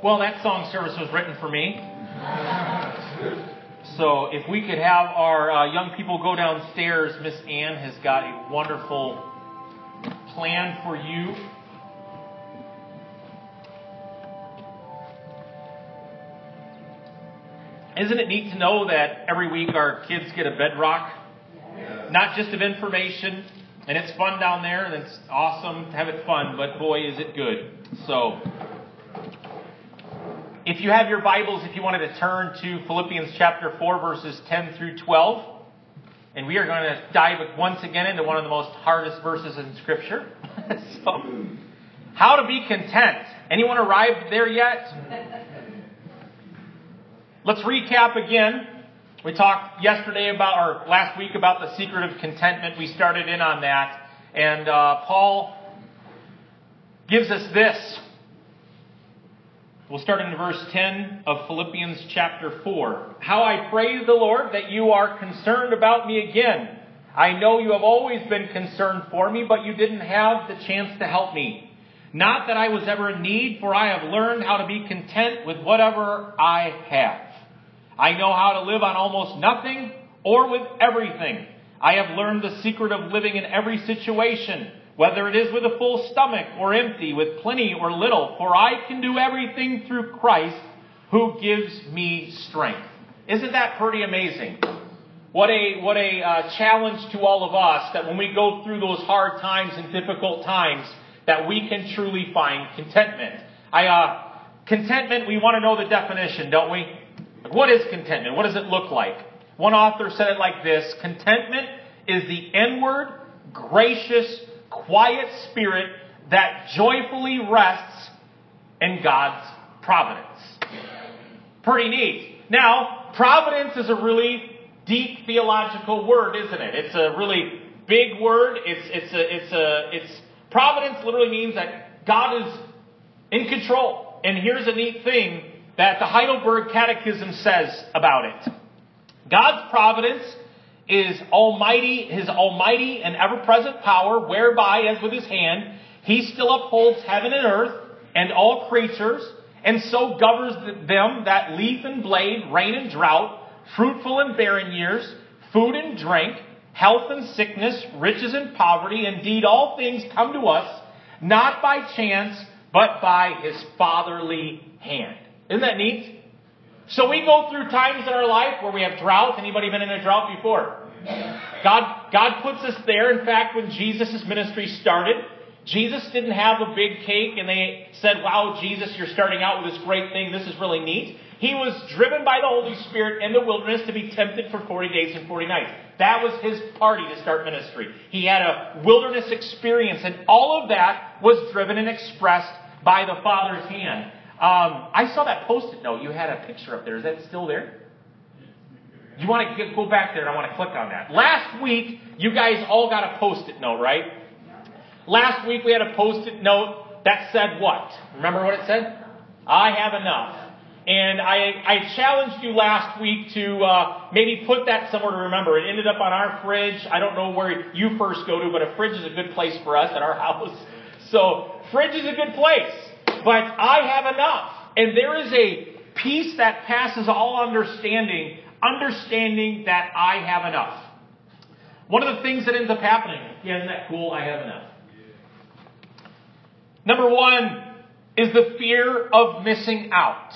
Well, that song service was written for me. So if we could have our uh, young people go downstairs, Miss Ann has got a wonderful plan for you. Isn't it neat to know that every week our kids get a bedrock? Not just of information, and it's fun down there, and it's awesome to have it fun, but boy, is it good. So, if you have your Bibles, if you wanted to turn to Philippians chapter 4, verses 10 through 12, and we are going to dive once again into one of the most hardest verses in Scripture. so, how to be content. Anyone arrived there yet? Let's recap again. We talked yesterday about, or last week about the secret of contentment. We started in on that. And uh, Paul gives us this. We'll start in verse 10 of Philippians chapter 4. How I praise the Lord that you are concerned about me again. I know you have always been concerned for me, but you didn't have the chance to help me. Not that I was ever in need, for I have learned how to be content with whatever I have. I know how to live on almost nothing or with everything. I have learned the secret of living in every situation, whether it is with a full stomach or empty, with plenty or little, for I can do everything through Christ who gives me strength. Isn't that pretty amazing? What a, what a uh, challenge to all of us that when we go through those hard times and difficult times, that we can truly find contentment. I, uh, contentment, we want to know the definition, don't we? What is contentment? What does it look like? One author said it like this Contentment is the inward, gracious, quiet spirit that joyfully rests in God's providence. Pretty neat. Now, providence is a really deep theological word, isn't it? It's a really big word. It's, it's a, it's a, it's, providence literally means that God is in control. And here's a neat thing that the Heidelberg Catechism says about it. God's providence is almighty, his almighty and ever-present power, whereby, as with his hand, he still upholds heaven and earth and all creatures, and so governs them that leaf and blade, rain and drought, fruitful and barren years, food and drink, health and sickness, riches and poverty, indeed all things come to us, not by chance, but by his fatherly hand. Isn't that neat? So we go through times in our life where we have drought. Anybody been in a drought before? God, God puts us there. In fact, when Jesus' ministry started, Jesus didn't have a big cake and they said, wow, Jesus, you're starting out with this great thing. This is really neat. He was driven by the Holy Spirit in the wilderness to be tempted for 40 days and 40 nights. That was his party to start ministry. He had a wilderness experience and all of that was driven and expressed by the Father's hand. Um, I saw that post-it note. You had a picture up there. Is that still there? You want to go back there and I want to click on that. Last week, you guys all got a post-it note, right? Last week we had a post-it note that said what? Remember what it said? I have enough. And I, I challenged you last week to uh, maybe put that somewhere to remember. It ended up on our fridge. I don't know where you first go to, but a fridge is a good place for us at our house. So fridge is a good place but I have enough. And there is a peace that passes all understanding, understanding that I have enough. One of the things that ends up happening, yeah, isn't that cool? I have enough. Number one is the fear of missing out.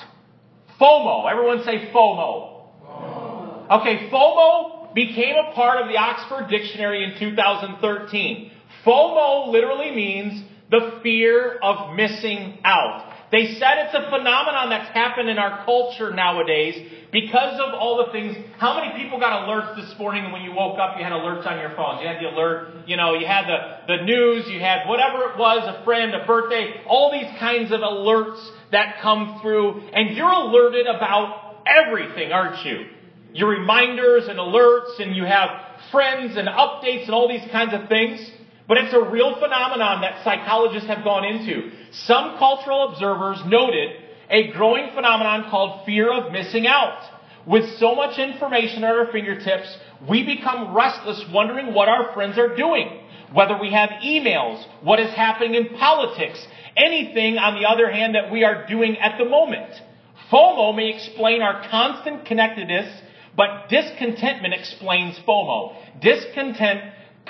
FOMO. Everyone say FOMO. FOMO. Okay, FOMO became a part of the Oxford Dictionary in 2013. FOMO literally means the fear of missing out. They said it's a phenomenon that's happened in our culture nowadays because of all the things. How many people got alerts this morning when you woke up you had alerts on your phones? You had the alert, you know, you had the, the news, you had whatever it was, a friend, a birthday, all these kinds of alerts that come through and you're alerted about everything, aren't you? Your reminders and alerts and you have friends and updates and all these kinds of things. But it's a real phenomenon that psychologists have gone into. Some cultural observers noted a growing phenomenon called fear of missing out. With so much information at our fingertips, we become restless wondering what our friends are doing. Whether we have emails, what is happening in politics, anything, on the other hand, that we are doing at the moment. FOMO may explain our constant connectedness, but discontentment explains FOMO. Discontent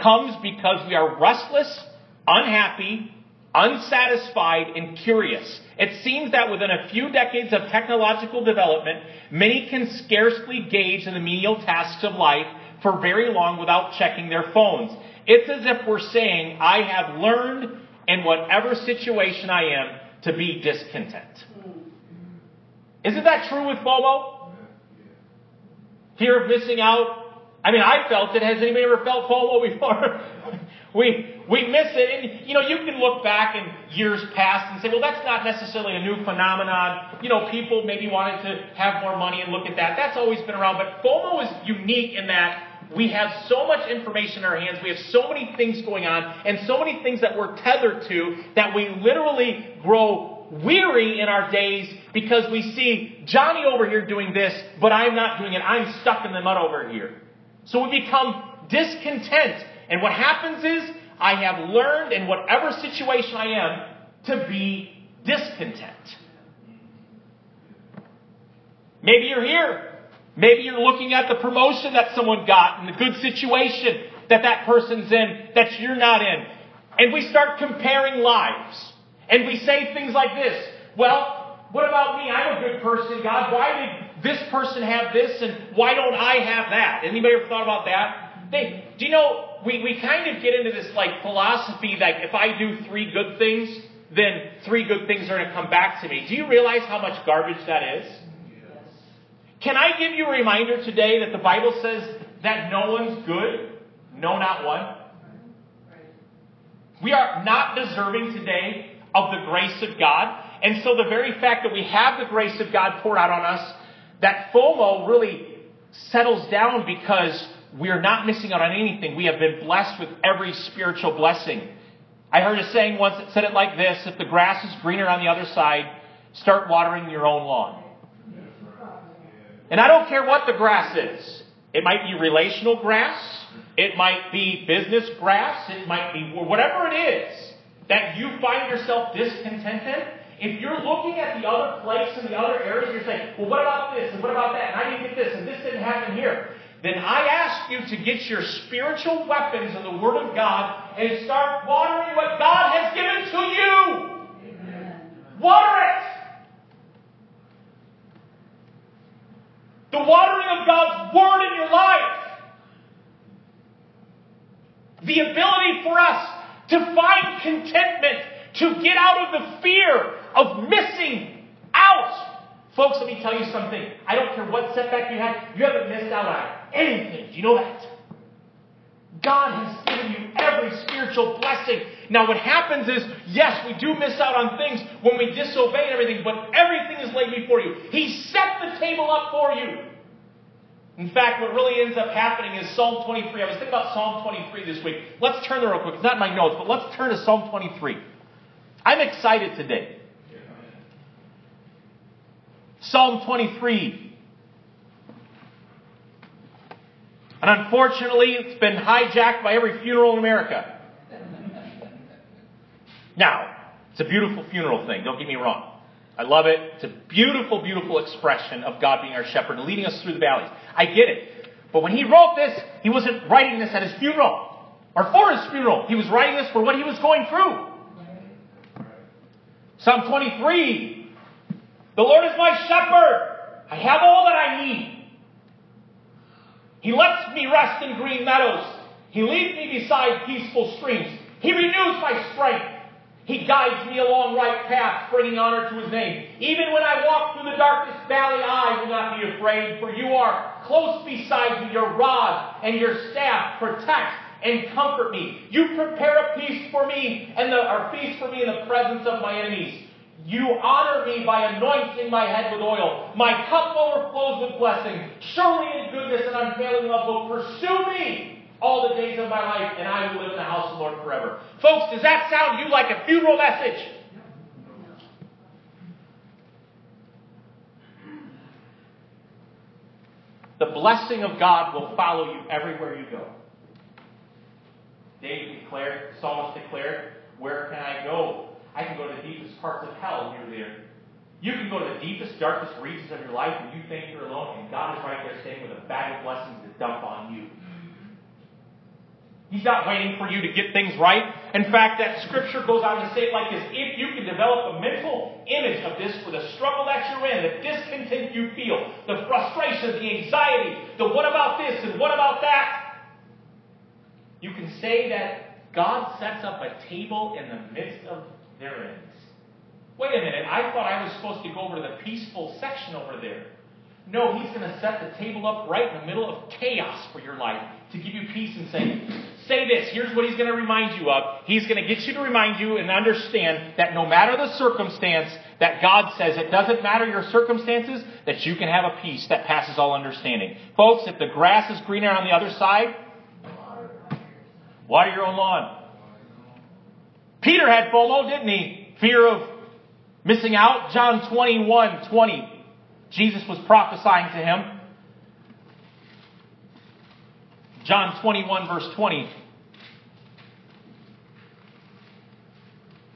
comes because we are restless, unhappy, unsatisfied, and curious. It seems that within a few decades of technological development, many can scarcely gauge the menial tasks of life for very long without checking their phones. It's as if we're saying, I have learned in whatever situation I am to be discontent. Isn't that true with FOMO? Fear of missing out. I mean, I felt it. Has anybody ever felt FOMO before? we we miss it, and you know, you can look back in years past and say, well, that's not necessarily a new phenomenon. You know, people maybe wanted to have more money and look at that. That's always been around, but FOMO is unique in that we have so much information in our hands, we have so many things going on, and so many things that we're tethered to that we literally grow weary in our days because we see Johnny over here doing this, but I'm not doing it. I'm stuck in the mud over here. So we become discontent. And what happens is, I have learned in whatever situation I am to be discontent. Maybe you're here. Maybe you're looking at the promotion that someone got and the good situation that that person's in that you're not in. And we start comparing lives. And we say things like this. Well, what about me? I'm a good person, God. Why did this person have this and why don't I have that? Anybody ever thought about that? They, do you know, we, we kind of get into this like philosophy that if I do three good things, then three good things are going to come back to me. Do you realize how much garbage that is? Can I give you a reminder today that the Bible says that no one's good? No, not one. We are not deserving today of the grace of God. And so the very fact that we have the grace of God poured out on us, that FOMO really settles down because we are not missing out on anything. We have been blessed with every spiritual blessing. I heard a saying once that said it like this if the grass is greener on the other side, start watering your own lawn. And I don't care what the grass is. It might be relational grass. It might be business grass. It might be whatever it is that you find yourself discontented. If you're looking at the other place and the other areas, you're saying, well, what about this and what about that? And I didn't get this and this didn't happen here. Then I ask you to get your spiritual weapons in the Word of God and start watering what God has given to you. Amen. Water it. The watering of God's Word in your life. The ability for us to find contentment, to get out of the fear of missing out. Folks, let me tell you something. I don't care what setback you had, you haven't missed out on anything. Do you know that? God has given you every spiritual blessing. Now, what happens is, yes, we do miss out on things when we disobey and everything, but everything is laid before you. He set the table up for you. In fact, what really ends up happening is Psalm 23. I was thinking about Psalm 23 this week. Let's turn there real quick. It's not in my notes, but let's turn to Psalm 23. I'm excited today. Psalm 23. And unfortunately, it's been hijacked by every funeral in America. Now, it's a beautiful funeral thing, don't get me wrong. I love it. It's a beautiful, beautiful expression of God being our shepherd and leading us through the valleys. I get it. But when he wrote this, he wasn't writing this at his funeral or for his funeral. He was writing this for what he was going through. Psalm 23 The Lord is my shepherd. I have all that I need. He lets me rest in green meadows. He leads me beside peaceful streams. He renews my strength. He guides me along right paths, bringing honor to his name. Even when I walk through the darkest valley, I will not be afraid, for you are close beside me. Your rod and your staff protect and comfort me. You prepare a feast for me and the, feast for me in the presence of my enemies. You honor me by anointing my head with oil. My cup overflows with blessing. Surely in goodness and unfailing love will pursue me all the days of my life, and I will live in the house of the Lord forever. Folks, does that sound to you like a funeral message? The blessing of God will follow you everywhere you go. David declared, the psalmist declared, Where can I go I can go to the deepest parts of hell and you're there. You can go to the deepest, darkest regions of your life and you think you're alone, and God is right there standing with a bag of blessings to dump on you. Mm-hmm. He's not waiting for you to get things right. In fact, that scripture goes on to say it like this if you can develop a mental image of this for the struggle that you're in, the discontent you feel, the frustration, the anxiety, the what about this and what about that, you can say that God sets up a table in the midst of their. Wait a minute, I thought I was supposed to go over to the peaceful section over there. No, he's going to set the table up right in the middle of chaos for your life to give you peace and say, say this. Here's what he's going to remind you of. He's going to get you to remind you and understand that no matter the circumstance, that God says it doesn't matter your circumstances, that you can have a peace that passes all understanding. Folks, if the grass is greener on the other side, water your own lawn. Peter had FOMO, didn't he? Fear of missing out. John 21, 20. Jesus was prophesying to him. John 21, verse 20.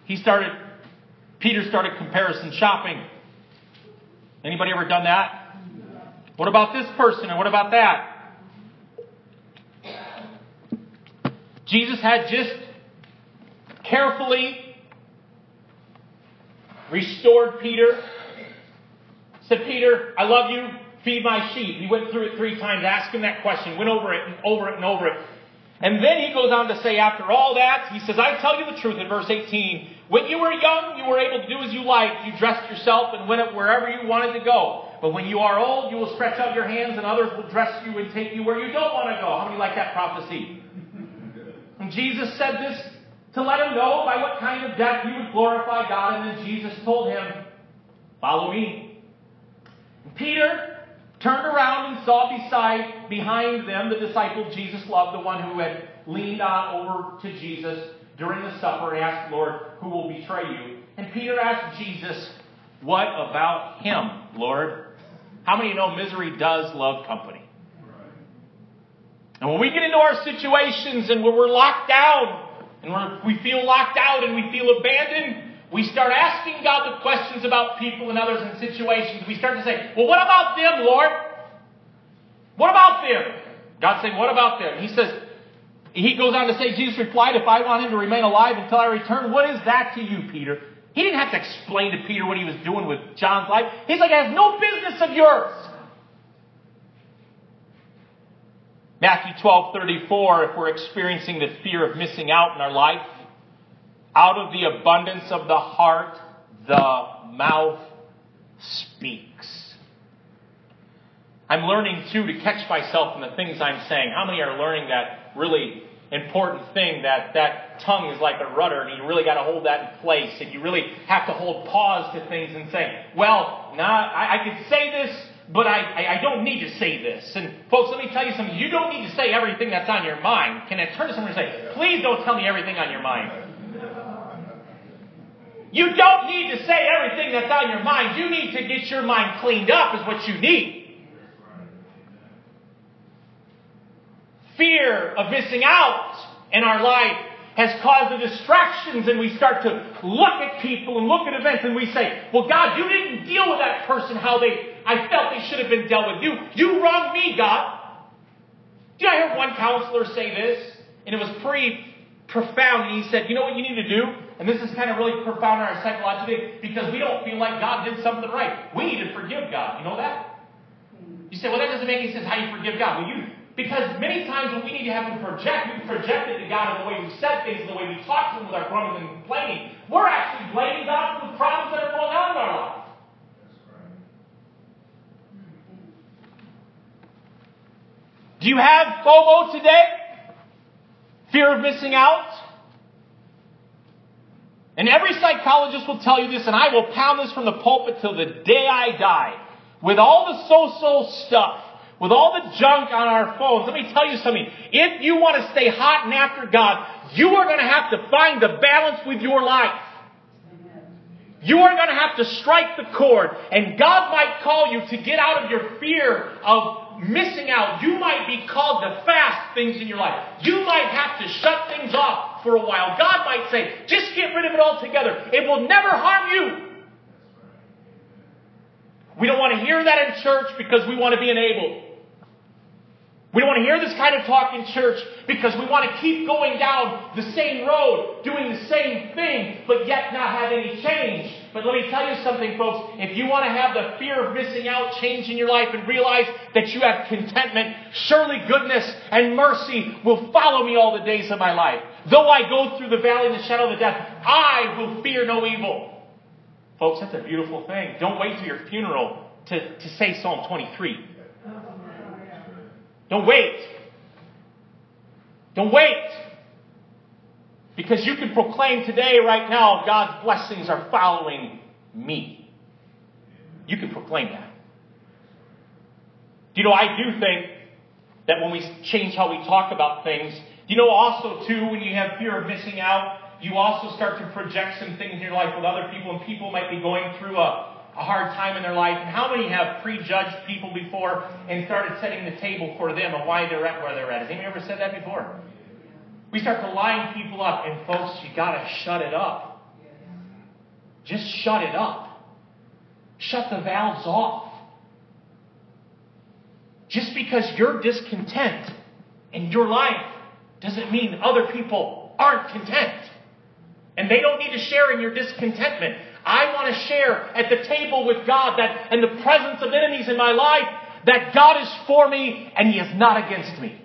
He started, Peter started comparison shopping. Anybody ever done that? What about this person and what about that? Jesus had just carefully restored Peter Said, Peter, I love you, feed my sheep. He went through it three times, asked him that question, went over it and over it and over it. And then he goes on to say, after all that, he says, I tell you the truth in verse 18. When you were young, you were able to do as you liked. You dressed yourself and went wherever you wanted to go. But when you are old, you will stretch out your hands and others will dress you and take you where you don't want to go. How many like that prophecy? And Jesus said this to let him know by what kind of death he would glorify God. And then Jesus told him, Follow me. Peter turned around and saw beside, behind them the disciple Jesus loved, the one who had leaned on over to Jesus during the supper and asked, Lord, who will betray you? And Peter asked Jesus, What about him, Lord? How many know misery does love company? And when we get into our situations and when we're locked down and we feel locked out and we feel abandoned, we start asking God the questions about people and others and situations. We start to say, well, what about them, Lord? What about them? God saying, what about them? He says, he goes on to say, Jesus replied, if I want him to remain alive until I return, what is that to you, Peter? He didn't have to explain to Peter what he was doing with John's life. He's like, it has no business of yours. Matthew 12, 34, if we're experiencing the fear of missing out in our life, out of the abundance of the heart, the mouth speaks. I'm learning too to catch myself in the things I'm saying. How many are learning that really important thing that that tongue is like a rudder and you really got to hold that in place and you really have to hold pause to things and say, well, nah, I, I could say this, but I, I, I, don't need to say this. And folks, let me tell you something. You don't need to say everything that's on your mind. Can I turn to someone and say, please don't tell me everything on your mind. You don't need to say everything that's on your mind. You need to get your mind cleaned up, is what you need. Fear of missing out in our life has caused the distractions, and we start to look at people and look at events, and we say, Well, God, you didn't deal with that person how they I felt they should have been dealt with. You you wronged me, God. Did I hear one counselor say this? And it was pretty profound. And he said, You know what you need to do? And this is kind of really profound in our psychology because we don't feel like God did something right. We need to forgive God. You know that? You say, well, that doesn't make any sense how you forgive God. Well, you, because many times when we need to have Him project, we project it to God in the way we said things, in the way we talk to Him with our grumbling and complaining. We're actually blaming God for the problems that are going on in our life. Do you have FOMO today? Fear of missing out? And every psychologist will tell you this, and I will pound this from the pulpit till the day I die. With all the so-so stuff, with all the junk on our phones, let me tell you something. If you want to stay hot and after God, you are going to have to find the balance with your life. You are going to have to strike the chord, and God might call you to get out of your fear of missing out. You might be called to fast things in your life. You might have to shut things off for a while. God might say, just get rid of it altogether. It will never harm you. We don't want to hear that in church because we want to be enabled. We don't want to hear this kind of talk in church because we want to keep going down the same road, doing the same thing, but yet not have any change. But let me tell you something, folks. If you want to have the fear of missing out change in your life and realize that you have contentment, surely goodness and mercy will follow me all the days of my life. Though I go through the valley of the shadow of death, I will fear no evil. Folks, that's a beautiful thing. Don't wait till your funeral to, to say Psalm 23. Don't wait. Don't wait. Because you can proclaim today, right now, God's blessings are following me. You can proclaim that. Do you know, I do think that when we change how we talk about things, you know, also, too, when you have fear of missing out, you also start to project some things in your life with other people, and people might be going through a, a hard time in their life. And how many have prejudged people before and started setting the table for them and why they're at where they're at? Has anyone ever said that before? We start to line people up, and folks, you gotta shut it up. Just shut it up. Shut the valves off. Just because you're discontent in your life doesn't mean other people aren't content. And they don't need to share in your discontentment. I want to share at the table with God that in the presence of enemies in my life that God is for me and He is not against me.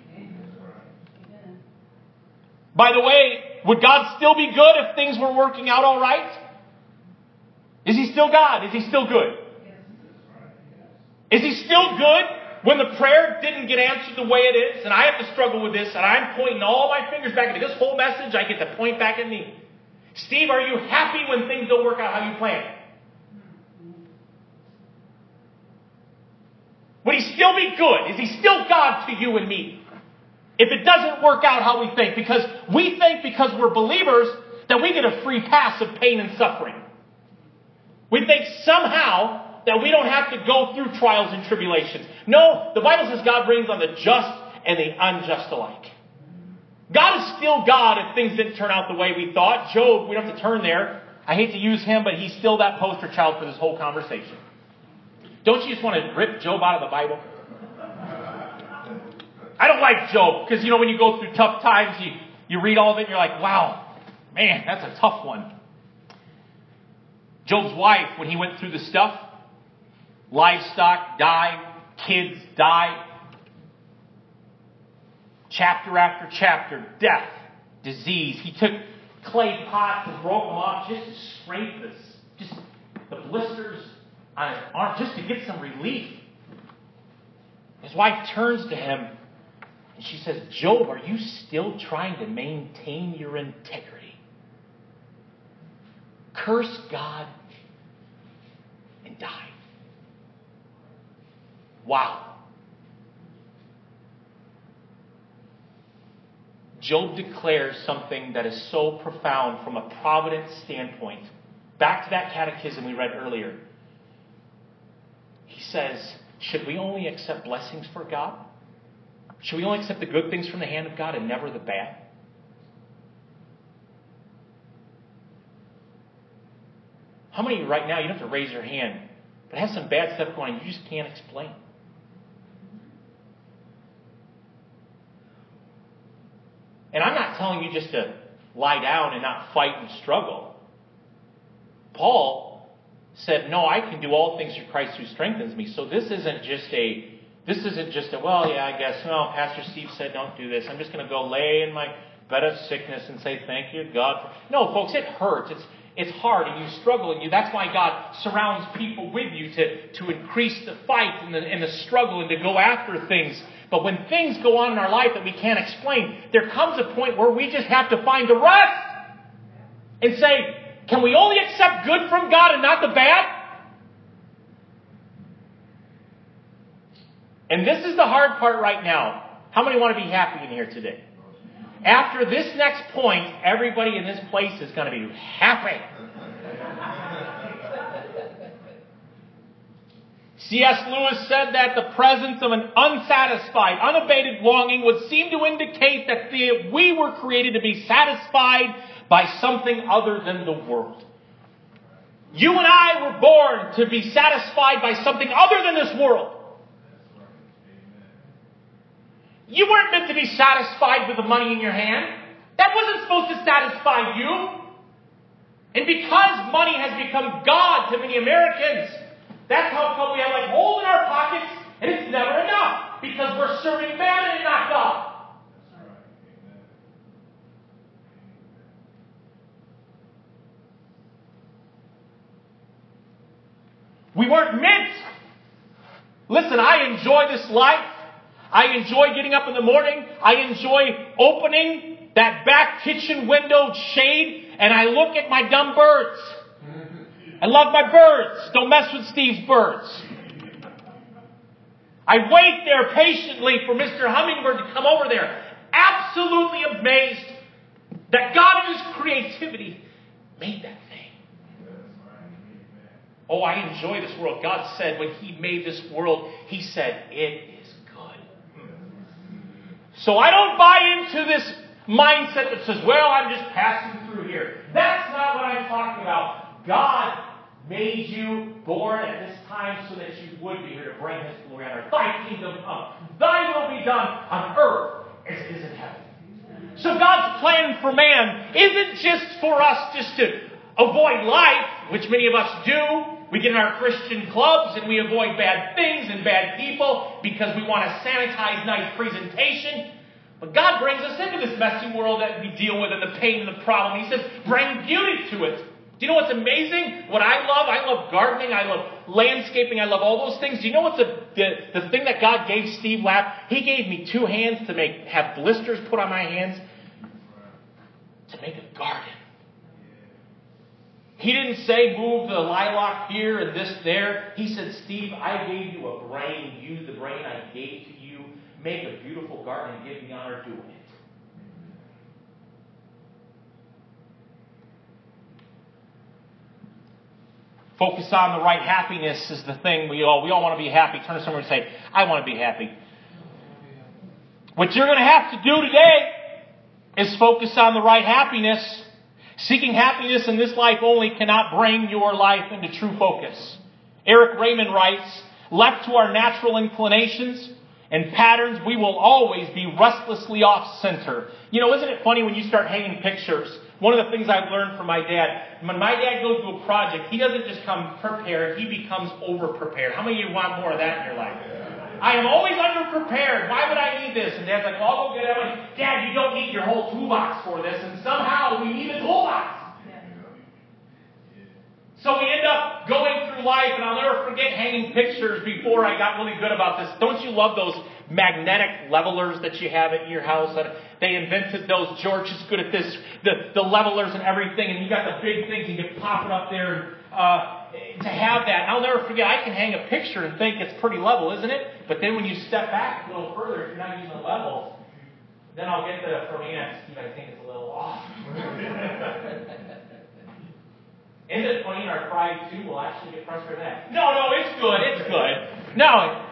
By the way, would God still be good if things were working out all right? Is He still God? Is He still good? Is He still good when the prayer didn't get answered the way it is? And I have to struggle with this, and I'm pointing all my fingers back at this whole message. I get to point back at me. Steve, are you happy when things don't work out how you planned? Would he still be good? Is he still God to you and me? If it doesn't work out how we think, because we think because we're believers that we get a free pass of pain and suffering. We think somehow that we don't have to go through trials and tribulations. No, the Bible says God brings on the just and the unjust alike. God is still God if things didn't turn out the way we thought. Job, we don't have to turn there. I hate to use him, but he's still that poster child for this whole conversation. Don't you just want to rip Job out of the Bible? I don't like Job because, you know, when you go through tough times, you, you read all of it and you're like, wow, man, that's a tough one. Job's wife, when he went through the stuff, livestock died, kids died, chapter after chapter, death, disease. He took clay pots and broke them off just to scrape this, just the blisters on his arm, just to get some relief. His wife turns to him and she says, Job, are you still trying to maintain your integrity? Curse God and die. Wow. Job declares something that is so profound from a providence standpoint. Back to that catechism we read earlier. He says, Should we only accept blessings for God? Should we only accept the good things from the hand of God and never the bad? How many right now, you don't have to raise your hand, but have some bad stuff going on you just can't explain? And I'm not telling you just to lie down and not fight and struggle. Paul said, No, I can do all things through Christ who strengthens me. So this isn't just a this isn't just a well, yeah, I guess, no, Pastor Steve said don't do this. I'm just gonna go lay in my bed of sickness and say thank you, God. No, folks, it hurts. It's it's hard and you struggle and you that's why God surrounds people with you to, to increase the fight and the, and the struggle and to go after things but when things go on in our life that we can't explain, there comes a point where we just have to find the rest and say, can we only accept good from God and not the bad? And this is the hard part right now. How many want to be happy in here today? After this next point, everybody in this place is going to be happy. C.S. Lewis said that the presence of an unsatisfied, unabated longing would seem to indicate that the, we were created to be satisfied by something other than the world. You and I were born to be satisfied by something other than this world. You weren't meant to be satisfied with the money in your hand. That wasn't supposed to satisfy you. And because money has become God to many Americans, that's how come we have like holes in our pockets and it's never enough because we're serving man and not God. We weren't meant. Listen, I enjoy this life. I enjoy getting up in the morning. I enjoy opening that back kitchen window shade and I look at my dumb birds. I love my birds. Don't mess with Steve's birds. I wait there patiently for Mr. Hummingbird to come over there. Absolutely amazed that God in His creativity made that thing. Oh, I enjoy this world. God said when He made this world, He said, it is good. So I don't buy into this mindset that says, well, I'm just passing through here. That's not what I'm talking about. God made you born at this time so that you would be here to bring His glory on earth. Thy kingdom come. Thy will be done on earth as it is in heaven. So God's plan for man isn't just for us just to avoid life, which many of us do, we get in our Christian clubs and we avoid bad things and bad people because we want a sanitized, nice presentation. But God brings us into this messy world that we deal with and the pain and the problem. He says, bring beauty to it. Do you know what's amazing? What I love? I love gardening. I love landscaping. I love all those things. Do you know what's the, the, the thing that God gave Steve Lapp? He gave me two hands to make have blisters put on my hands to make a garden. He didn't say move the lilac here and this there. He said, Steve, I gave you a brain. Use the brain I gave to you. Make a beautiful garden and give me honor doing it. Focus on the right happiness is the thing we all we all want to be happy. Turn to someone and say, I want to be happy. What you're going to have to do today is focus on the right happiness. Seeking happiness in this life only cannot bring your life into true focus. Eric Raymond writes, left to our natural inclinations and patterns, we will always be restlessly off center. You know, isn't it funny when you start hanging pictures? One of the things I've learned from my dad, when my dad goes to a project, he doesn't just come prepared, he becomes over prepared. How many of you want more of that in your life? I am always underprepared. Why would I need this? And Dad's like, well, I'll go get it. I'm Dad, you don't need your whole toolbox for this. And somehow we need a toolbox. So we end up going through life, and I'll never forget hanging pictures before I got really good about this. Don't you love those magnetic levelers that you have at your house? They invented those. George is good at this. The, the levelers and everything, and you got the big things, you can pop it up there. Uh, to have that. And I'll never forget, I can hang a picture and think it's pretty level, isn't it? But then when you step back a little further, if you're not using the level, then I'll get the from Aunt Steve, I think it's a little off. Isn't it our pride too? We'll actually get frustrated that. No, no, it's good, it's good. No,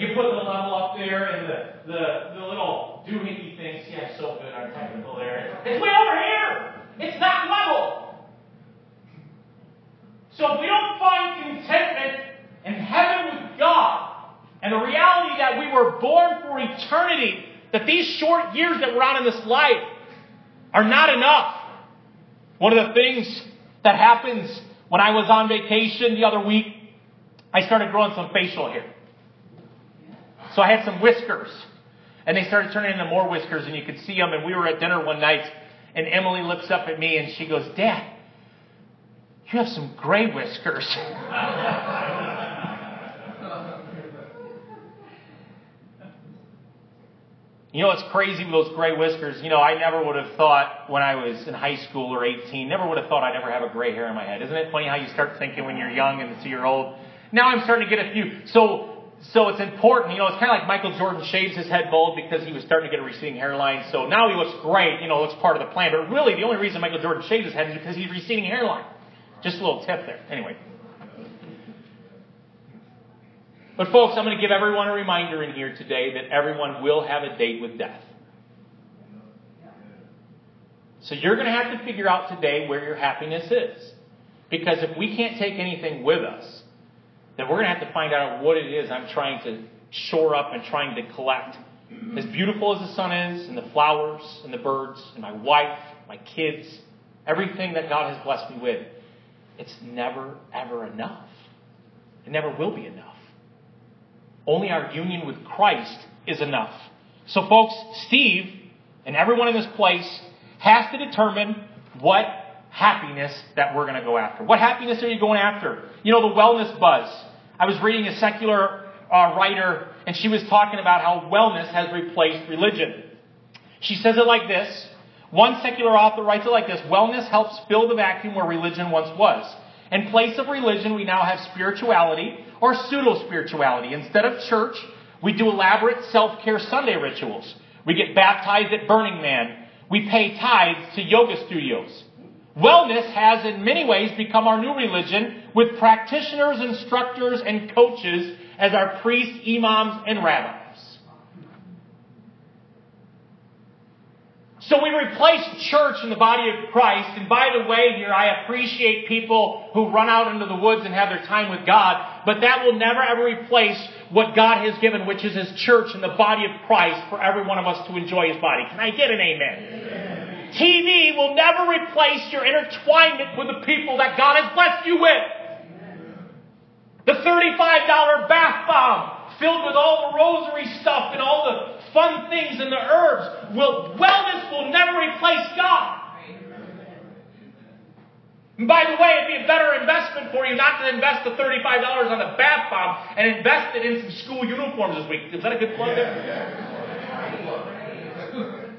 you put the level up there and the the, the little doohickey things. Yeah, so good our technical there. It's way over here. It's not level. So if we don't find contentment in heaven with God and the reality that we were born for eternity, that these short years that we're on in this life are not enough. One of the things that happens when I was on vacation the other week, I started growing some facial hair. So I had some whiskers. And they started turning into more whiskers, and you could see them. And we were at dinner one night, and Emily looks up at me and she goes, Dad, you have some gray whiskers. You know what's crazy with those gray whiskers? You know, I never would have thought when I was in high school or 18, never would have thought I'd ever have a gray hair in my head. Isn't it funny how you start thinking when you're young and so you're old? Now I'm starting to get a few. So, so it's important. You know, it's kind of like Michael Jordan shaves his head bald because he was starting to get a receding hairline. So now he looks great. You know, looks part of the plan. But really, the only reason Michael Jordan shaves his head is because he's receding hairline. Just a little tip there. Anyway. But, folks, I'm going to give everyone a reminder in here today that everyone will have a date with death. So, you're going to have to figure out today where your happiness is. Because if we can't take anything with us, then we're going to have to find out what it is I'm trying to shore up and trying to collect. As beautiful as the sun is, and the flowers, and the birds, and my wife, my kids, everything that God has blessed me with, it's never, ever enough. It never will be enough. Only our union with Christ is enough. So, folks, Steve and everyone in this place has to determine what happiness that we're going to go after. What happiness are you going after? You know, the wellness buzz. I was reading a secular uh, writer, and she was talking about how wellness has replaced religion. She says it like this. One secular author writes it like this Wellness helps fill the vacuum where religion once was. In place of religion, we now have spirituality or pseudo spirituality. Instead of church, we do elaborate self care Sunday rituals. We get baptized at Burning Man. We pay tithes to yoga studios. Wellness has in many ways become our new religion with practitioners, instructors, and coaches as our priests, imams, and rabbis. So we replace church in the body of Christ. And by the way, here I appreciate people who run out into the woods and have their time with God, but that will never ever replace what God has given, which is His church and the body of Christ for every one of us to enjoy His body. Can I get an amen? amen. TV will never replace your intertwinement with the people that God has blessed you with. The $35 bath bomb filled with all the rosary stuff and all the fun things and the herbs will wellness will never replace God. And by the way, it'd be a better investment for you not to invest the $35 on the bath bomb and invest it in some school uniforms this week. Is that a good plug there?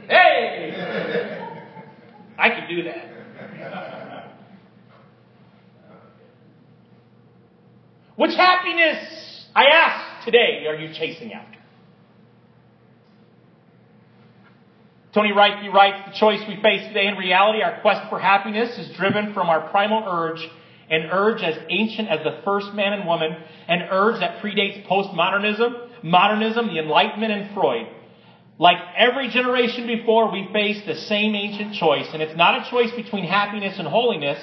Hey! I could do that. Which happiness, I ask today, are you chasing after? Tony Wright he writes, the choice we face today in reality, our quest for happiness is driven from our primal urge, an urge as ancient as the first man and woman, an urge that predates postmodernism, modernism, the Enlightenment, and Freud. Like every generation before, we face the same ancient choice, and it's not a choice between happiness and holiness,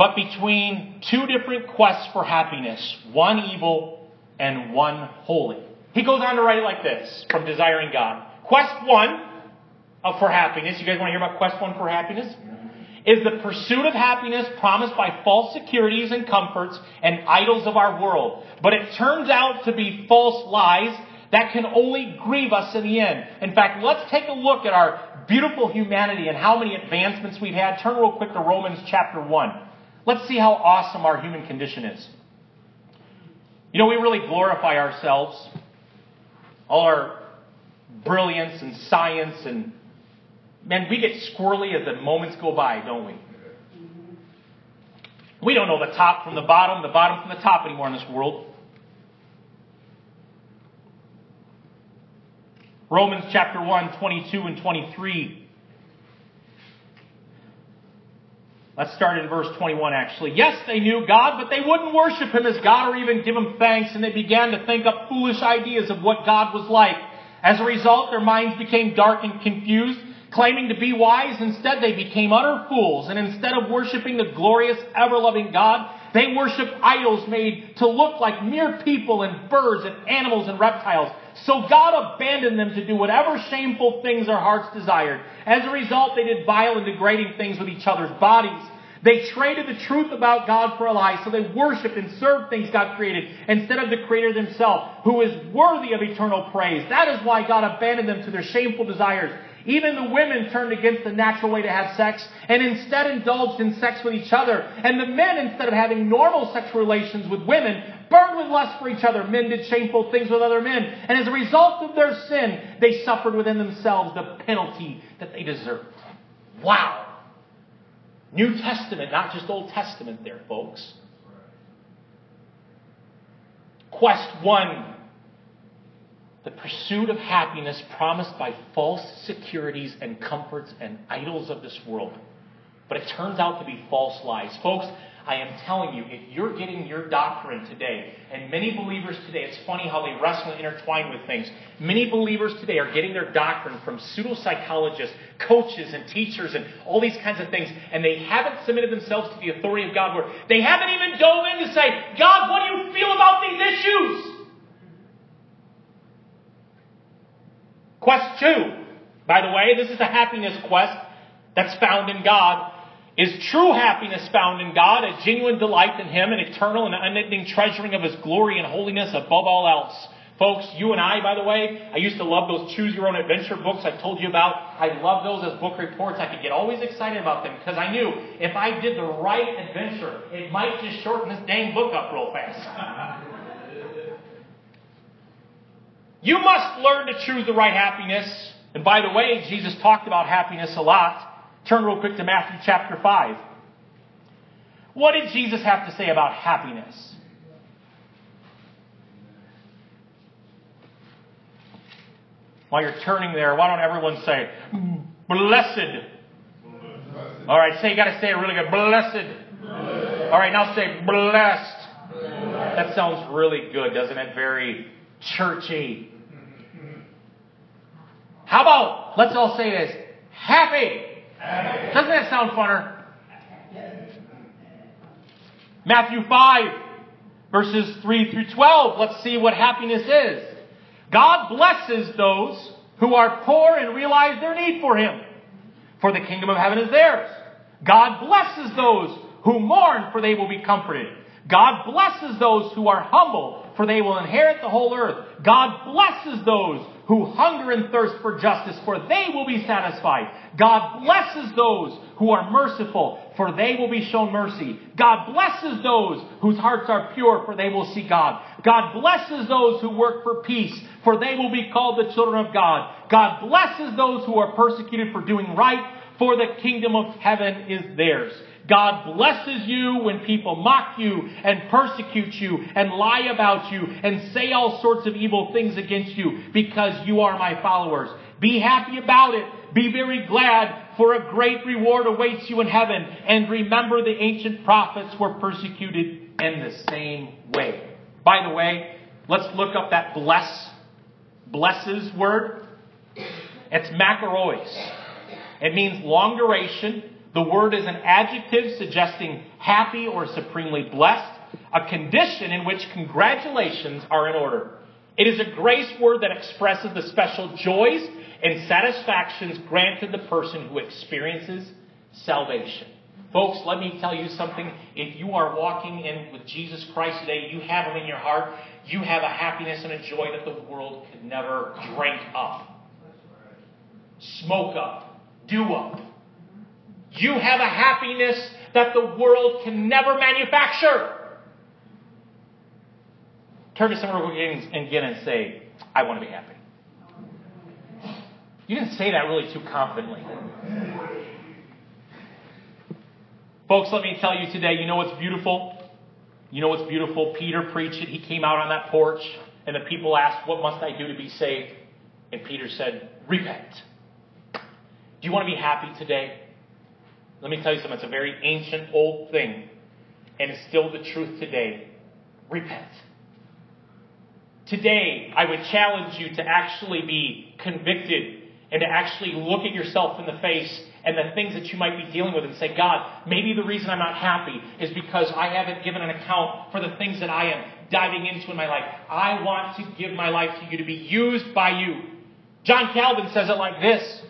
but between two different quests for happiness, one evil and one holy. He goes on to write it like this from Desiring God. Quest one for happiness. You guys want to hear about quest one for happiness? Is the pursuit of happiness promised by false securities and comforts and idols of our world. But it turns out to be false lies that can only grieve us in the end. In fact, let's take a look at our beautiful humanity and how many advancements we've had. Turn real quick to Romans chapter 1. Let's see how awesome our human condition is. You know, we really glorify ourselves, all our brilliance and science and Man, we get squirrely as the moments go by, don't we? We don't know the top from the bottom, the bottom from the top anymore in this world. Romans chapter 1, 22 and 23. Let's start in verse 21 actually. Yes, they knew God, but they wouldn't worship Him as God or even give Him thanks, and they began to think up foolish ideas of what God was like. As a result, their minds became dark and confused. Claiming to be wise, instead they became utter fools, and instead of worshiping the glorious, ever-loving God, they worshiped idols made to look like mere people and birds and animals and reptiles. So God abandoned them to do whatever shameful things their hearts desired. As a result, they did vile and degrading things with each other's bodies. They traded the truth about God for a lie, so they worshiped and served things God created instead of the Creator Himself, who is worthy of eternal praise. That is why God abandoned them to their shameful desires. Even the women turned against the natural way to have sex and instead indulged in sex with each other. And the men, instead of having normal sexual relations with women, burned with lust for each other. Men did shameful things with other men. And as a result of their sin, they suffered within themselves the penalty that they deserved. Wow. New Testament, not just Old Testament there, folks. Quest one the pursuit of happiness promised by false securities and comforts and idols of this world. But it turns out to be false lies. Folks, I am telling you, if you're getting your doctrine today, and many believers today, it's funny how they wrestle and intertwine with things. Many believers today are getting their doctrine from pseudo psychologists, coaches, and teachers, and all these kinds of things, and they haven't submitted themselves to the authority of God, where they haven't even dove in to say, God, what do you feel about these issues? Quest two, by the way, this is a happiness quest that's found in God. Is true happiness found in God, a genuine delight in Him, an eternal and unending treasuring of His glory and holiness above all else. Folks, you and I, by the way, I used to love those choose your own adventure books I told you about. I love those as book reports. I could get always excited about them because I knew if I did the right adventure, it might just shorten this dang book up real fast. you must learn to choose the right happiness. And by the way, Jesus talked about happiness a lot. Turn real quick to Matthew chapter 5. What did Jesus have to say about happiness? While you're turning there, why don't everyone say, blessed? All right, say, you got to say it really good. Blessed. All right, now say blessed. That sounds really good, doesn't it? Very churchy. How about, let's all say this, happy. Doesn't that sound funner? Matthew 5, verses 3 through 12. Let's see what happiness is. God blesses those who are poor and realize their need for Him, for the kingdom of heaven is theirs. God blesses those who mourn, for they will be comforted. God blesses those who are humble, for they will inherit the whole earth. God blesses those who hunger and thirst for justice, for they will be satisfied. God blesses those who are merciful, for they will be shown mercy. God blesses those whose hearts are pure, for they will see God. God blesses those who work for peace, for they will be called the children of God. God blesses those who are persecuted for doing right, for the kingdom of heaven is theirs. God blesses you when people mock you and persecute you and lie about you and say all sorts of evil things against you because you are my followers. Be happy about it. Be very glad for a great reward awaits you in heaven. And remember the ancient prophets were persecuted in the same way. By the way, let's look up that bless, blesses word. It's makarios. It means long duration, the word is an adjective suggesting happy or supremely blessed, a condition in which congratulations are in order. It is a grace word that expresses the special joys and satisfactions granted the person who experiences salvation. Folks, let me tell you something. If you are walking in with Jesus Christ today, you have Him in your heart, you have a happiness and a joy that the world could never drink up, smoke up, do up. You have a happiness that the world can never manufacture. Turn to someone and again and say, I want to be happy. You didn't say that really too confidently. Folks, let me tell you today, you know what's beautiful? You know what's beautiful? Peter preached it. He came out on that porch, and the people asked, What must I do to be saved? And Peter said, Repent. Do you want to be happy today? Let me tell you something. It's a very ancient, old thing, and it's still the truth today. Repent. Today, I would challenge you to actually be convicted and to actually look at yourself in the face and the things that you might be dealing with and say, God, maybe the reason I'm not happy is because I haven't given an account for the things that I am diving into in my life. I want to give my life to you to be used by you. John Calvin says it like this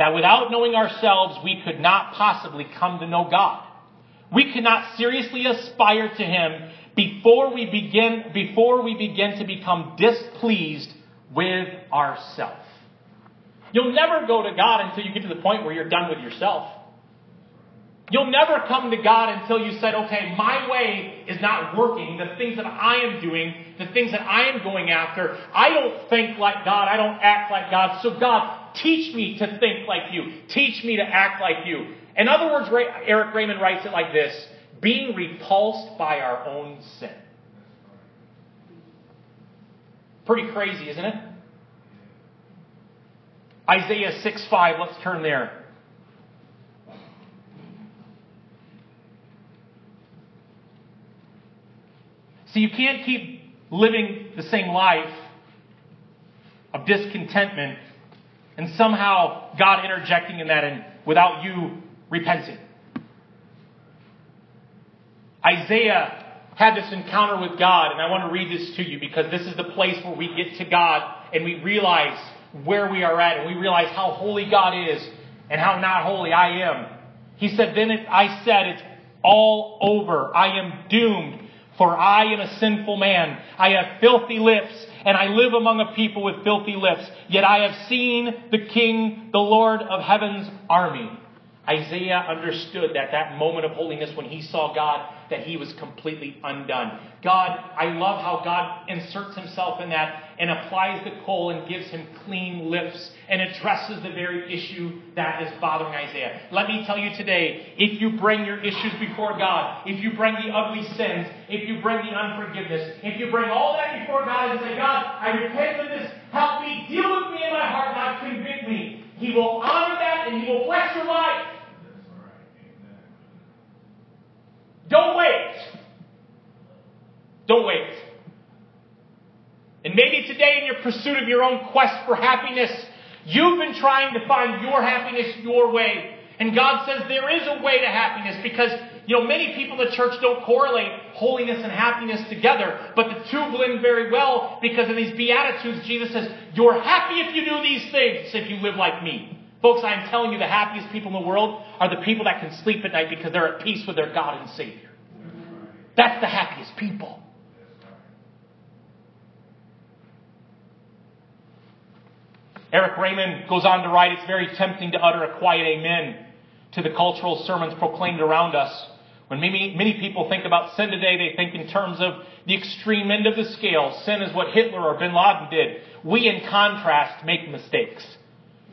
that without knowing ourselves, we could not possibly come to know God. We cannot seriously aspire to Him before we begin, before we begin to become displeased with ourselves. You'll never go to God until you get to the point where you're done with yourself. You'll never come to God until you said, okay, my way is not working. The things that I am doing, the things that I am going after, I don't think like God. I don't act like God. So God, Teach me to think like you. Teach me to act like you. In other words, Erik Raymond writes it like this being repulsed by our own sin. Pretty crazy, isn't it? Isaiah 6 5, let's turn there. See, you can't keep living the same life of discontentment and somehow God interjecting in that and without you repenting. Isaiah had this encounter with God, and I want to read this to you because this is the place where we get to God and we realize where we are at and we realize how holy God is and how not holy I am. He said, Then it, I said, It's all over. I am doomed, for I am a sinful man. I have filthy lips, and I live among a people with filthy lips. Yet I have seen the King, the Lord of heaven's army. Isaiah understood that that moment of holiness when he saw God, that he was completely undone. God, I love how God inserts himself in that and applies the coal and gives him clean lips and addresses the very issue that is bothering Isaiah. Let me tell you today, if you bring your issues before God, if you bring the ugly sins, if you bring the unforgiveness, if you bring all that before God and say, God, I repent of this, help me, deal with me in my heart, not convict me, He will honor that and He will bless your life. Don't wait. Don't wait. And maybe today, in your pursuit of your own quest for happiness, you've been trying to find your happiness your way. And God says there is a way to happiness because, you know, many people in the church don't correlate holiness and happiness together, but the two blend very well because in these Beatitudes, Jesus says, You're happy if you do these things, if you live like me. Folks, I'm telling you, the happiest people in the world are the people that can sleep at night because they're at peace with their God and Savior. That's the happiest people. Erik Raymond goes on to write, It's very tempting to utter a quiet amen to the cultural sermons proclaimed around us. When many, many people think about sin today, they think in terms of the extreme end of the scale. Sin is what Hitler or bin Laden did. We, in contrast, make mistakes.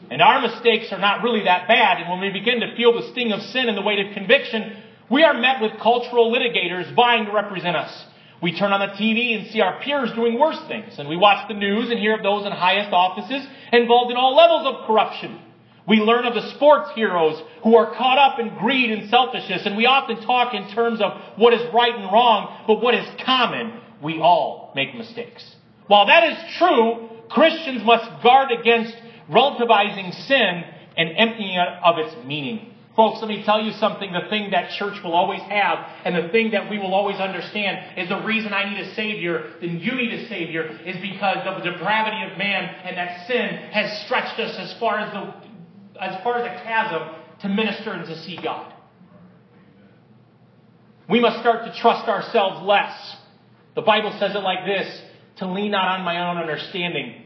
And our mistakes are not really that bad. And when we begin to feel the sting of sin and the weight of conviction, we are met with cultural litigators vying to represent us. We turn on the TV and see our peers doing worse things, and we watch the news and hear of those in highest offices involved in all levels of corruption. We learn of the sports heroes who are caught up in greed and selfishness, and we often talk in terms of what is right and wrong, but what is common, we all make mistakes. While that is true, Christians must guard against relativizing sin and emptying it of its meaning. Folks, let me tell you something. The thing that church will always have, and the thing that we will always understand, is the reason I need a Savior, then you need a Savior, is because of the depravity of man, and that sin has stretched us as far as the as far as a chasm to minister and to see God. We must start to trust ourselves less. The Bible says it like this to lean not on my own understanding.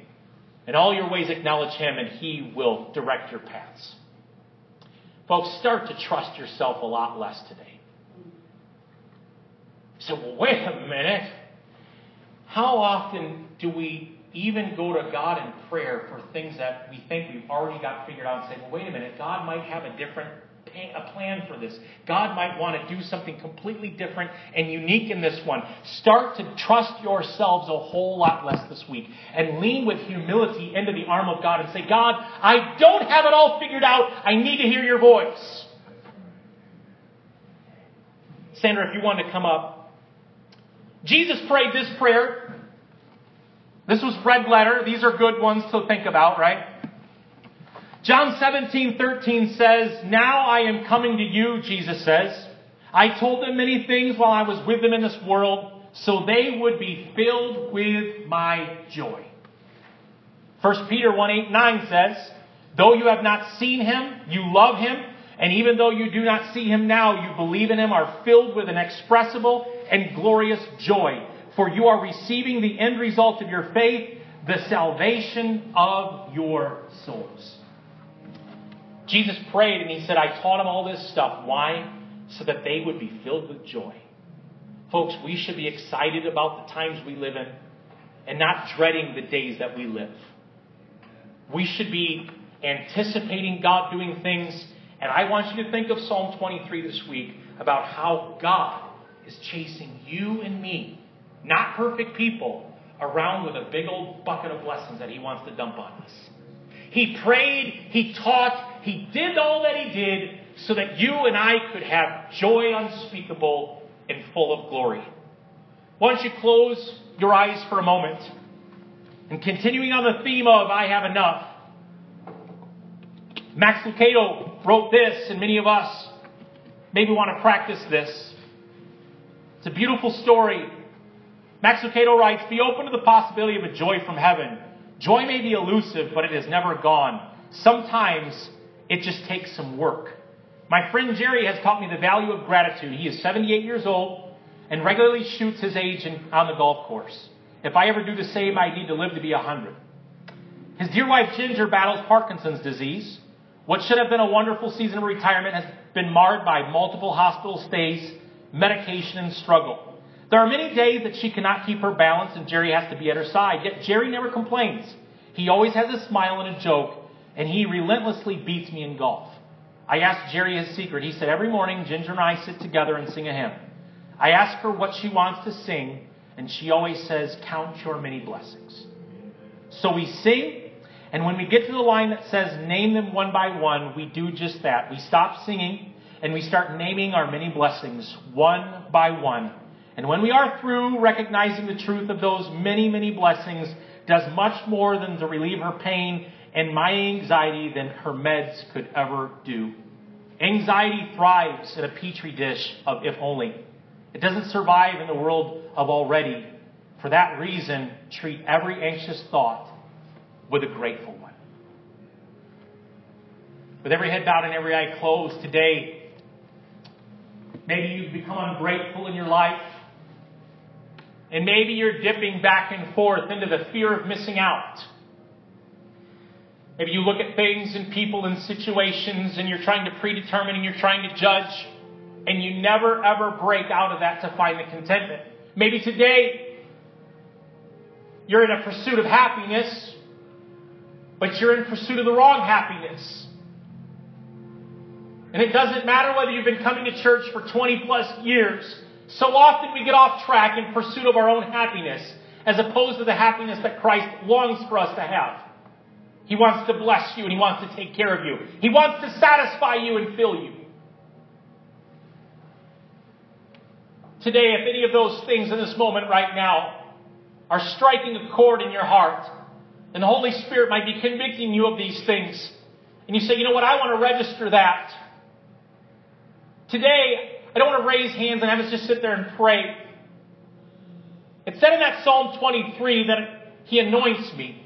In all your ways acknowledge him, and he will direct your paths. Folks, start to trust yourself a lot less today. So, wait a minute. How often do we even go to God in prayer for things that we think we've already got figured out and say, well, wait a minute, God might have a different a plan for this. God might want to do something completely different and unique in this one. Start to trust yourselves a whole lot less this week and lean with humility into the arm of God and say, God, I don't have it all figured out. I need to hear your voice. Sandra, if you want to come up. Jesus prayed this prayer. This was red letter. These are good ones to think about, right? John 17, 13 says, Now I am coming to you, Jesus says. I told them many things while I was with them in this world, so they would be filled with my joy. 1 Peter 1, 8, 9 says, Though you have not seen him, you love him, and even though you do not see him now, you believe in him, are filled with inexpressible and glorious joy. For you are receiving the end result of your faith, the salvation of your souls. Jesus prayed and he said, I taught them all this stuff. Why? So that they would be filled with joy. Folks, we should be excited about the times we live in and not dreading the days that we live. We should be anticipating God doing things. And I want you to think of Psalm 23 this week about how God is chasing you and me, not perfect people, around with a big old bucket of blessings that He wants to dump on us. He prayed, he taught, he did all that he did so that you and I could have joy unspeakable and full of glory. why don't you close your eyes for a moment? And continuing on the theme of I have enough, Max Lucado wrote this, and many of us maybe want to practice this. It's a beautiful story. Max Lucado writes, Be open to the possibility of a joy from heaven. Joy may be elusive, but it is never gone. Sometimes it just takes some work. My friend Jerry has taught me the value of gratitude. He is 78 years old and regularly shoots his age in, on the golf course. If I ever do the same, I need to live to be 100. His dear wife Ginger battles Parkinson's disease. What should have been a wonderful season of retirement has been marred by multiple hospital stays, medication, and struggle. There are many days that she cannot keep her balance and Jerry has to be at her side, yet Jerry never complains. He always has a smile and a joke, and he relentlessly beats me in golf. I asked Jerry his secret. He said, Every morning, Ginger and I sit together and sing a hymn. I ask her what she wants to sing, and she always says, Count your many blessings. So we sing, and when we get to the line that says, Name them one by one, we do just that. We stop singing, and we start naming our many blessings one by one. And when we are through recognizing the truth of those many, many blessings, does much more than to relieve her pain and my anxiety than her meds could ever do. Anxiety thrives in a petri dish of if only. It doesn't survive in the world of already. For that reason, treat every anxious thought with a grateful one. With every head bowed and every eye closed today, maybe you've become ungrateful in your life. And maybe you're dipping back and forth into the fear of missing out. Maybe you look at things and people and situations and you're trying to predetermine and you're trying to judge and you never ever break out of that to find the contentment. Maybe today you're in a pursuit of happiness, but you're in pursuit of the wrong happiness. And it doesn't matter whether you've been coming to church for 20 plus years so often we get off track in pursuit of our own happiness as opposed to the happiness that Christ longs for us to have. He wants to bless you and He wants to take care of you. He wants to satisfy you and fill you. Today, if any of those things in this moment right now are striking a chord in your heart, and the Holy Spirit might be convicting you of these things, and you say, you know what, I want to register that. Today, I don't want to raise hands and have us just sit there and pray. It said in that Psalm 23 that He anoints me.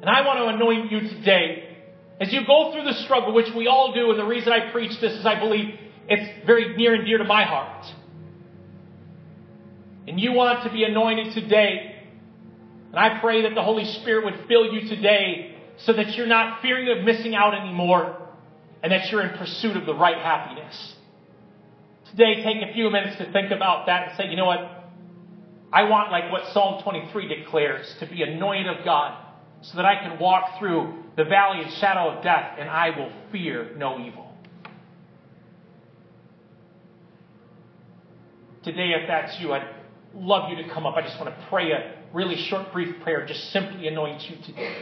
And I want to anoint you today. As you go through the struggle, which we all do, and the reason I preach this is I believe it's very near and dear to my heart. And you want to be anointed today. And I pray that the Holy Spirit would fill you today so that you're not fearing of missing out anymore and that you're in pursuit of the right happiness. Today, take a few minutes to think about that and say, you know what? I want, like what Psalm 23 declares, to be anointed of God so that I can walk through the valley and shadow of death and I will fear no evil. Today, if that's you, I'd love you to come up. I just want to pray a really short, brief prayer, just simply anoint you today.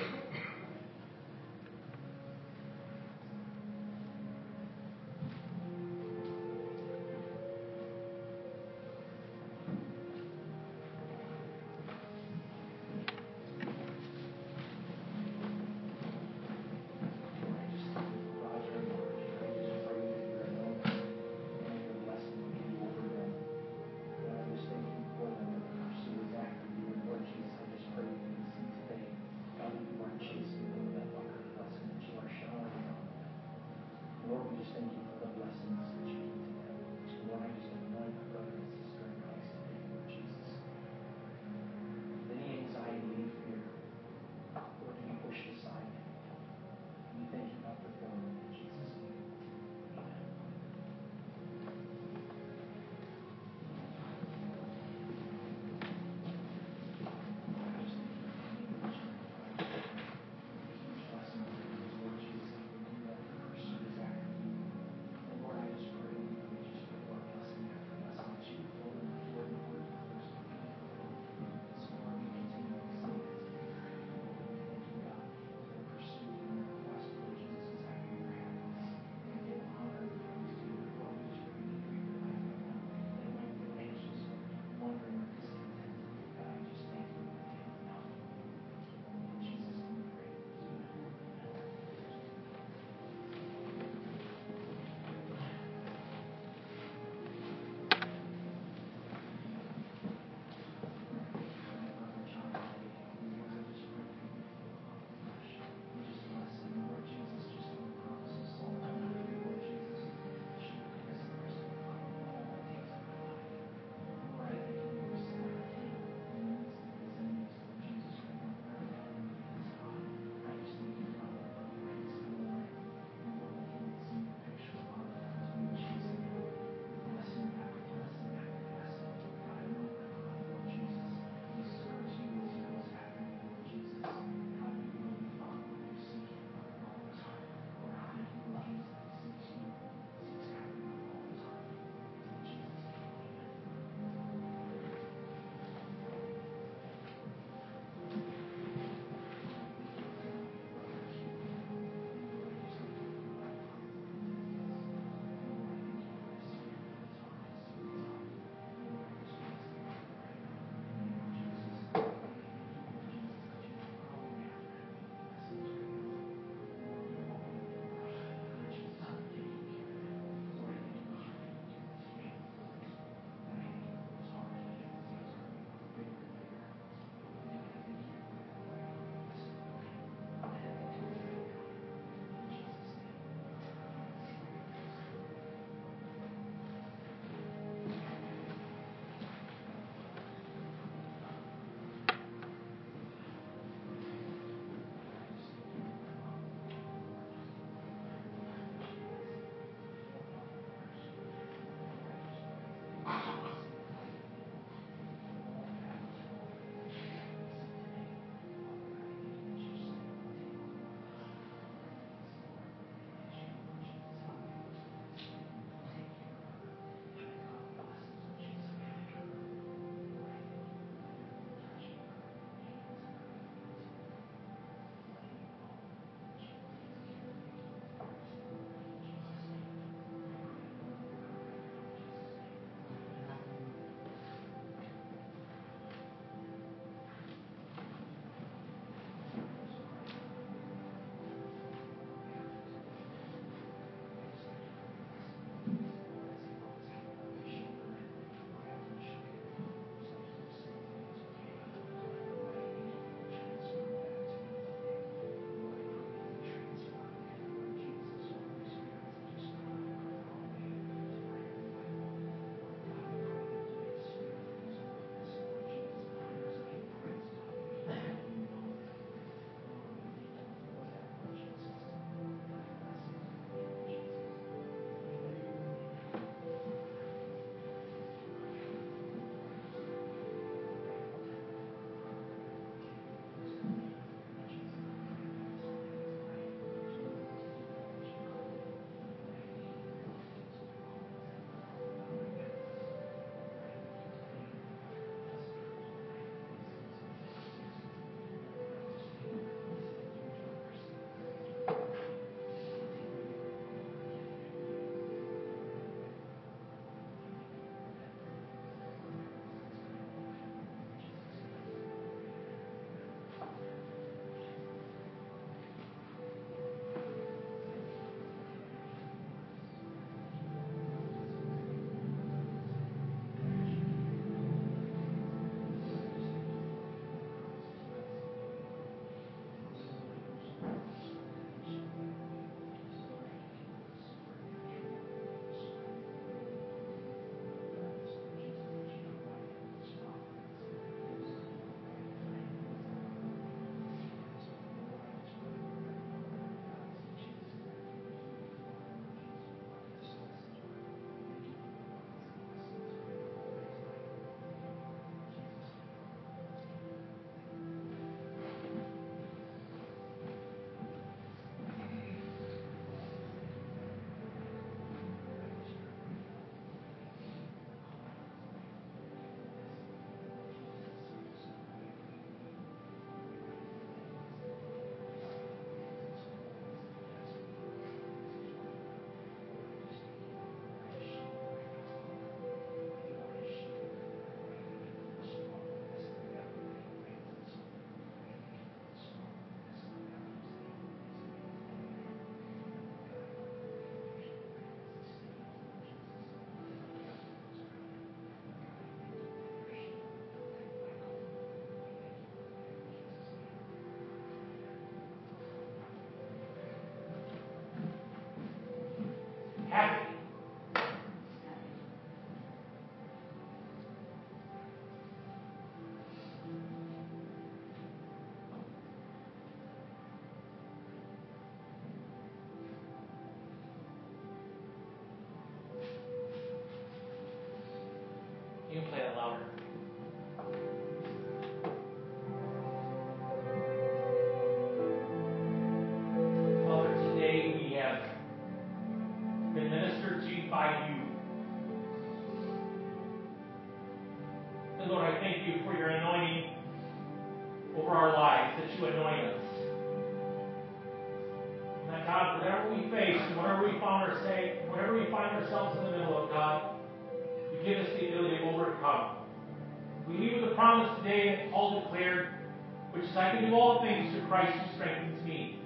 Do all things through Christ who strengthens me.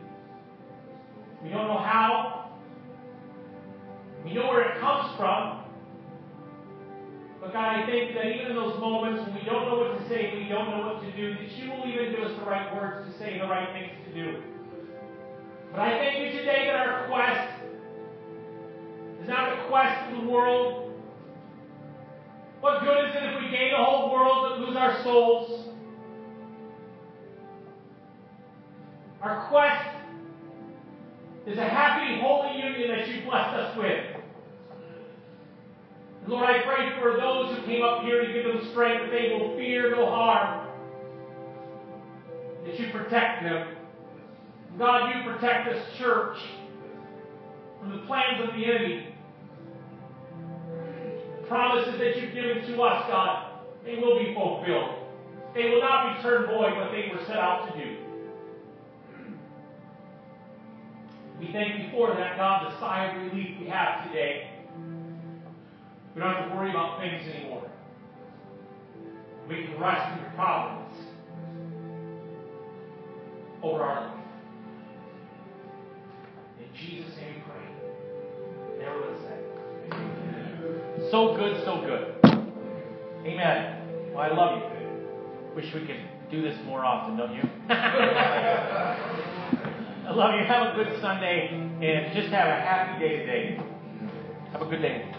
We don't know how. We know where it comes from. But God, I think that even in those moments when we don't know what to say, we don't know what to do, that you will even give us the right words to say, the right things to do. But I thank you today that our quest is not a quest for the world, what good is it if we gain the whole world but lose our souls? Our quest is a happy, holy union that you blessed us with. And Lord, I pray for those who came up here to give them strength that they will fear no harm. That you protect them. God, you protect this church from the plans of the enemy promises that you've given to us, God, they will be fulfilled. They will not return void what they were set out to do. We thank you for that, God, the sigh of relief we have today. We don't have to worry about things anymore. We can rest in your providence over our life. In Jesus' name we pray. Us say. So good, so good. Amen. Well, I love you. Wish we could do this more often, don't you? I love you. Have a good Sunday and just have a happy day today. Have a good day.